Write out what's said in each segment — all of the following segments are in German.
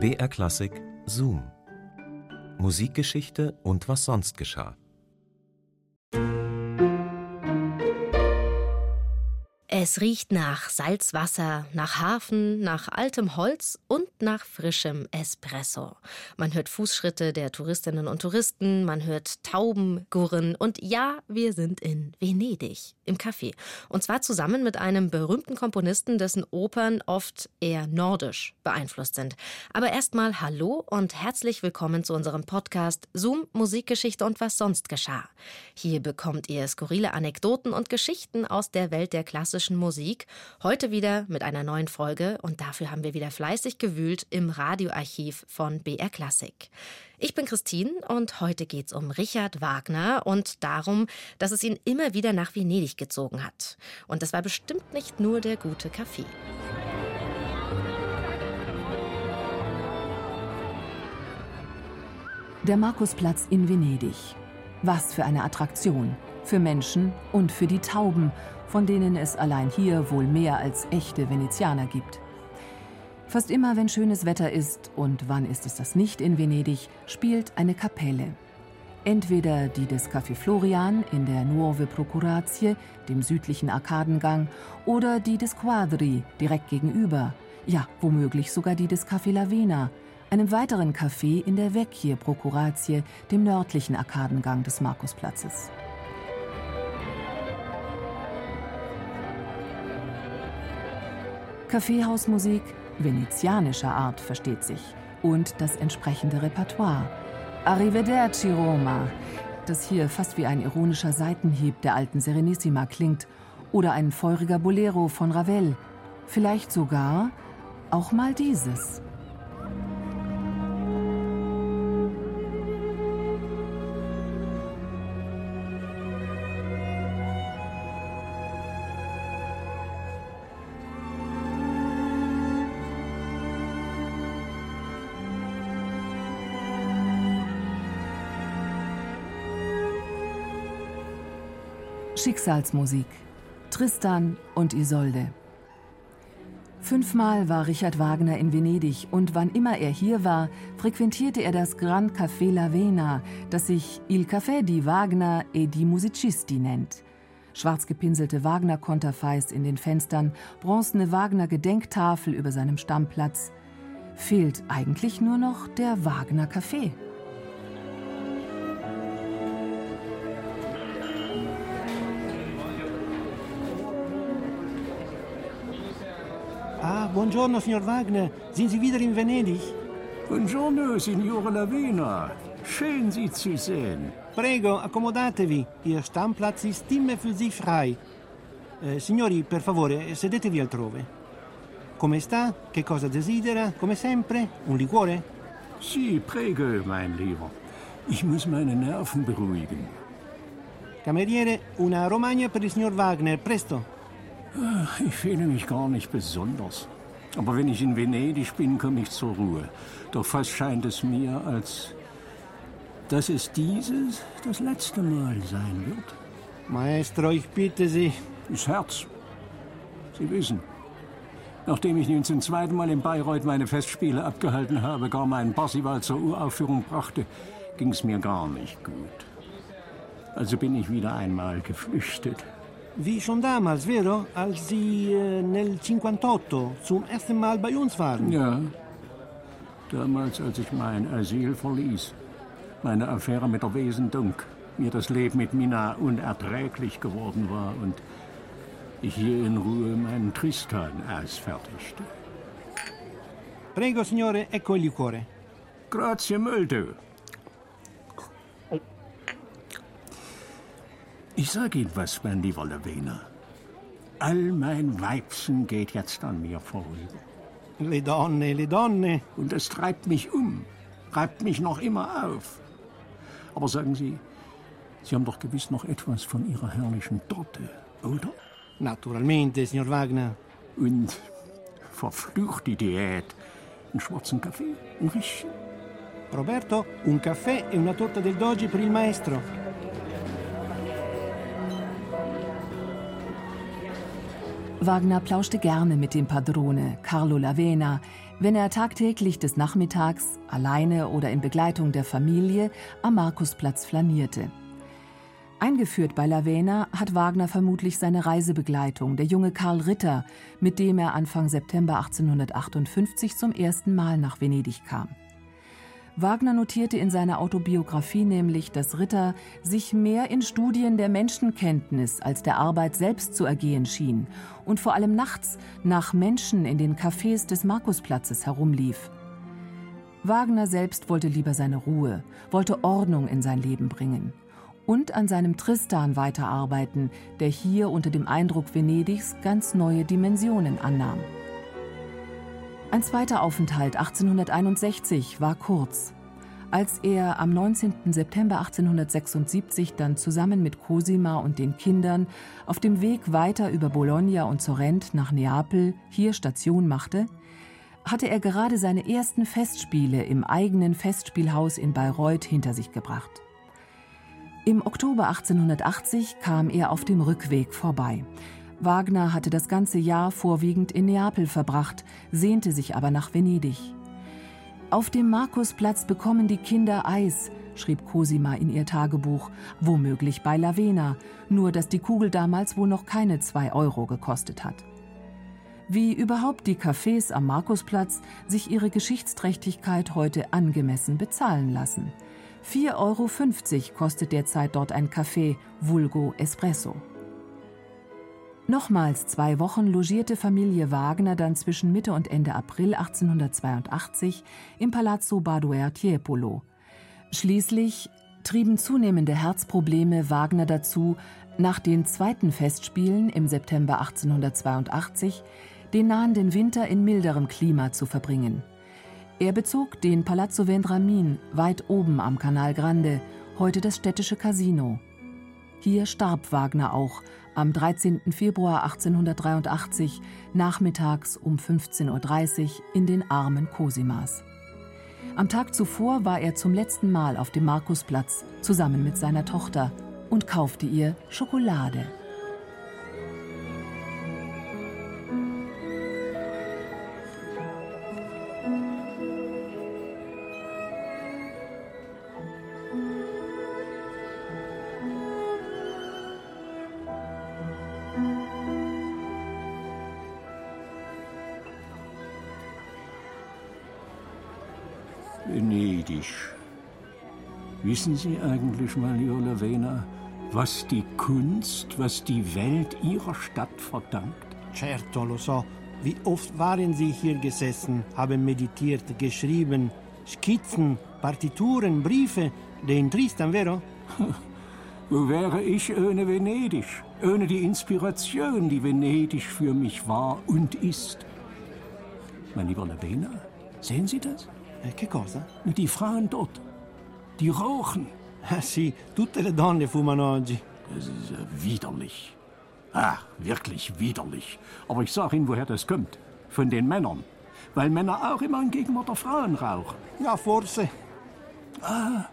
BR Klassik Zoom. Musikgeschichte und was sonst geschah. Es riecht nach Salzwasser, nach Hafen, nach altem Holz und nach frischem Espresso. Man hört Fußschritte der Touristinnen und Touristen, man hört Tauben gurren und ja, wir sind in Venedig im Café. Und zwar zusammen mit einem berühmten Komponisten, dessen Opern oft eher nordisch beeinflusst sind. Aber erstmal Hallo und herzlich willkommen zu unserem Podcast Zoom Musikgeschichte und was sonst geschah. Hier bekommt ihr skurrile Anekdoten und Geschichten aus der Welt der klassischen Musik. Heute wieder mit einer neuen Folge und dafür haben wir wieder fleißig gewühlt im Radioarchiv von BR Classic. Ich bin Christine und heute geht's um Richard Wagner und darum, dass es ihn immer wieder nach Venedig gezogen hat. Und das war bestimmt nicht nur der gute Kaffee. Der Markusplatz in Venedig. Was für eine Attraktion. Für Menschen und für die Tauben, von denen es allein hier wohl mehr als echte Venezianer gibt. Fast immer, wenn schönes Wetter ist, und wann ist es das nicht in Venedig, spielt eine Kapelle. Entweder die des Café Florian in der Nuove Procurazie, dem südlichen Arkadengang, oder die des Quadri, direkt gegenüber. Ja, womöglich sogar die des Café Lavena, einem weiteren Café in der Vecchie Procurazie, dem nördlichen Arkadengang des Markusplatzes. Kaffeehausmusik, venezianischer Art, versteht sich. Und das entsprechende Repertoire. Arrivederci Roma, das hier fast wie ein ironischer Seitenhieb der alten Serenissima klingt. Oder ein feuriger Bolero von Ravel. Vielleicht sogar auch mal dieses. Schicksalsmusik. Tristan und Isolde. Fünfmal war Richard Wagner in Venedig und wann immer er hier war, frequentierte er das Gran Café La Vena, das sich Il Café di Wagner e di Musicisti nennt. Schwarz gepinselte Wagner-Konterfeis in den Fenstern, bronzene Wagner-Gedenktafel über seinem Stammplatz. Fehlt eigentlich nur noch der Wagner buongiorno, signor Wagner. Sind Sie wieder in Venedig? Buongiorno, Signore Lavena. Schön, Sie zu sehen. Prego, accomodatevi. Ihr Stammplatz ist immer für Sie frei. Eh, signori, per favore, sedetevi altrove. Come sta? Che cosa desidera? Come sempre? Un liquore? Sie, prego, mein Lieber. Ich muss meine Nerven beruhigen. Cameriere, una Romagna per il signor Wagner, presto. Ach, Ich fühle mich gar nicht besonders. Aber wenn ich in Venedig bin, komme ich zur Ruhe. Doch fast scheint es mir, als dass es dieses das letzte Mal sein wird. Maestro, ich bitte Sie. Das Herz. Sie wissen, nachdem ich nun zum zweiten Mal in Bayreuth meine Festspiele abgehalten habe, gar meinen Parsival zur Uraufführung brachte, ging es mir gar nicht gut. Also bin ich wieder einmal geflüchtet. Wie schon damals, vero? Als Sie äh, nel 58 zum ersten Mal bei uns waren. Ja, damals, als ich mein Asyl verließ, meine Affäre mit der Wesendunk, mir das Leben mit Mina unerträglich geworden war und ich hier in Ruhe meinen Tristan ausfertigte. Prego, signore, ecco il liquore. Grazie molto. Ich sag Ihnen was, mein lieber Lavena. All mein Weibsen geht jetzt an mir vorüber. Le donne, le donne. Und es treibt mich um, reibt mich noch immer auf. Aber sagen Sie, Sie haben doch gewiss noch etwas von Ihrer herrlichen Torte, oder? Naturalmente, signor Wagner. Und verflucht die Diät. Einen schwarzen Kaffee, ein Rischchen. Roberto, un caffè e una torta del doge per il maestro. Wagner plauschte gerne mit dem Padrone Carlo Lavena, wenn er tagtäglich des Nachmittags, alleine oder in Begleitung der Familie, am Markusplatz flanierte. Eingeführt bei Lavena hat Wagner vermutlich seine Reisebegleitung, der junge Karl Ritter, mit dem er Anfang September 1858 zum ersten Mal nach Venedig kam. Wagner notierte in seiner Autobiografie nämlich, dass Ritter sich mehr in Studien der Menschenkenntnis als der Arbeit selbst zu ergehen schien und vor allem nachts nach Menschen in den Cafés des Markusplatzes herumlief. Wagner selbst wollte lieber seine Ruhe, wollte Ordnung in sein Leben bringen und an seinem Tristan weiterarbeiten, der hier unter dem Eindruck Venedigs ganz neue Dimensionen annahm. Ein zweiter Aufenthalt 1861 war kurz. Als er am 19. September 1876 dann zusammen mit Cosima und den Kindern auf dem Weg weiter über Bologna und Sorrent nach Neapel hier Station machte, hatte er gerade seine ersten Festspiele im eigenen Festspielhaus in Bayreuth hinter sich gebracht. Im Oktober 1880 kam er auf dem Rückweg vorbei. Wagner hatte das ganze Jahr vorwiegend in Neapel verbracht, sehnte sich aber nach Venedig. Auf dem Markusplatz bekommen die Kinder Eis, schrieb Cosima in ihr Tagebuch, womöglich bei Lavena, nur dass die Kugel damals wohl noch keine zwei Euro gekostet hat. Wie überhaupt die Cafés am Markusplatz sich ihre Geschichtsträchtigkeit heute angemessen bezahlen lassen. 4,50 Euro kostet derzeit dort ein Kaffee, Vulgo Espresso. Nochmals zwei Wochen logierte Familie Wagner dann zwischen Mitte und Ende April 1882 im Palazzo Badoer Tiepolo. Schließlich trieben zunehmende Herzprobleme Wagner dazu, nach den zweiten Festspielen im September 1882 den nahenden Winter in milderem Klima zu verbringen. Er bezog den Palazzo Vendramin weit oben am Canal Grande, heute das städtische Casino. Hier starb Wagner auch am 13. Februar 1883 nachmittags um 15.30 Uhr in den Armen Cosimas. Am Tag zuvor war er zum letzten Mal auf dem Markusplatz zusammen mit seiner Tochter und kaufte ihr Schokolade. Wissen Sie eigentlich, Major Lavena, was die Kunst, was die Welt Ihrer Stadt verdankt? Certo, lo so. Wie oft waren Sie hier gesessen, haben meditiert, geschrieben, Skizzen, Partituren, Briefe, den Tristan, vero? Wo wäre ich ohne Venedig? Ohne die Inspiration, die Venedig für mich war und ist. Mein lieber Lavena, sehen Sie das? Eh, che cosa? Die Frauen dort. Die rauchen. Ah, sì, tutte le donne fumano oggi. Das ist ja widerlich. Ah, wirklich widerlich. Aber ich sage Ihnen, woher das kommt. Von den Männern. Weil Männer auch immer in Gegenwart der Frauen rauchen. Ja, forse. Ah,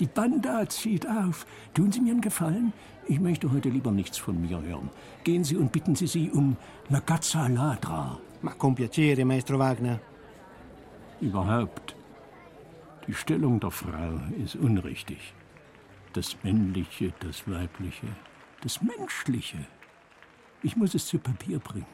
die Banda zieht auf. Tun Sie mir einen Gefallen? Ich möchte heute lieber nichts von mir hören. Gehen Sie und bitten Sie sie um La Cazza Ladra. Ma con piacere, Maestro Wagner. Überhaupt. Die Stellung der Frau ist unrichtig. Das Männliche, das Weibliche, das Menschliche. Ich muss es zu Papier bringen.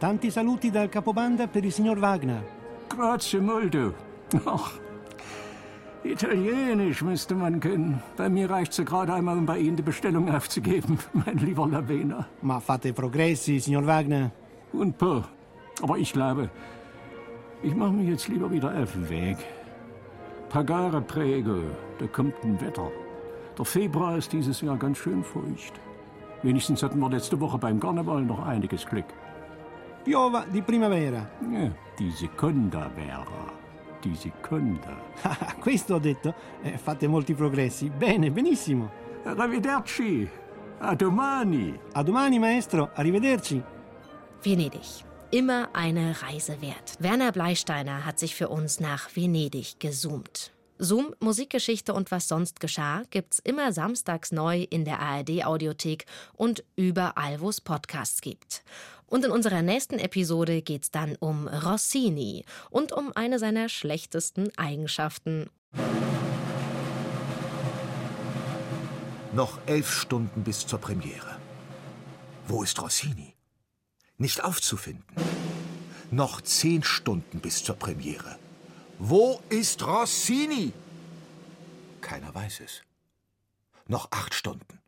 Tanti saluti dal Capobanda per il signor Wagner. Grazie molto. Ach, Italienisch müsste man können. Bei mir reicht es gerade einmal, um bei Ihnen die Bestellung aufzugeben, mein lieber Lavena. Ma fate progressi, signor Wagner. Und paar. Aber ich glaube, ich mache mich jetzt lieber wieder auf den Weg. Pagare prego, da kommt ein Wetter. Der Februar ist dieses Jahr ganz schön feucht. Wenigstens hatten wir letzte Woche beim Karneval noch einiges Glück. Piova di primavera. Ja, die Seconda vera. Die Seconda. Questo ho detto. Eh, fate molti progressi. Bene, benissimo. Arrivederci. A domani. A domani, maestro. Arrivederci. Venedig. Immer eine Reise wert. Werner Bleisteiner hat sich für uns nach Venedig gezoomt. Zoom, Musikgeschichte und was sonst geschah gibt's immer samstags neu in der ARD Audiothek und überall, wo es Podcasts gibt. Und in unserer nächsten Episode geht's dann um Rossini und um eine seiner schlechtesten Eigenschaften. Noch elf Stunden bis zur Premiere. Wo ist Rossini? Nicht aufzufinden. Noch zehn Stunden bis zur Premiere. Wo ist Rossini? Keiner weiß es. Noch acht Stunden.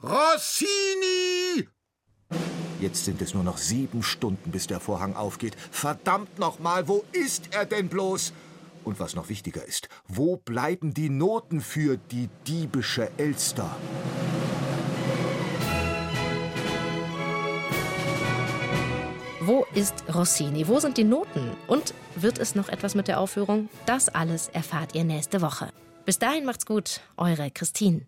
Rossini! Jetzt sind es nur noch sieben Stunden, bis der Vorhang aufgeht. Verdammt nochmal, wo ist er denn bloß? Und was noch wichtiger ist, wo bleiben die Noten für die diebische Elster? Wo ist Rossini? Wo sind die Noten? Und wird es noch etwas mit der Aufführung? Das alles erfahrt ihr nächste Woche. Bis dahin macht's gut, eure Christine.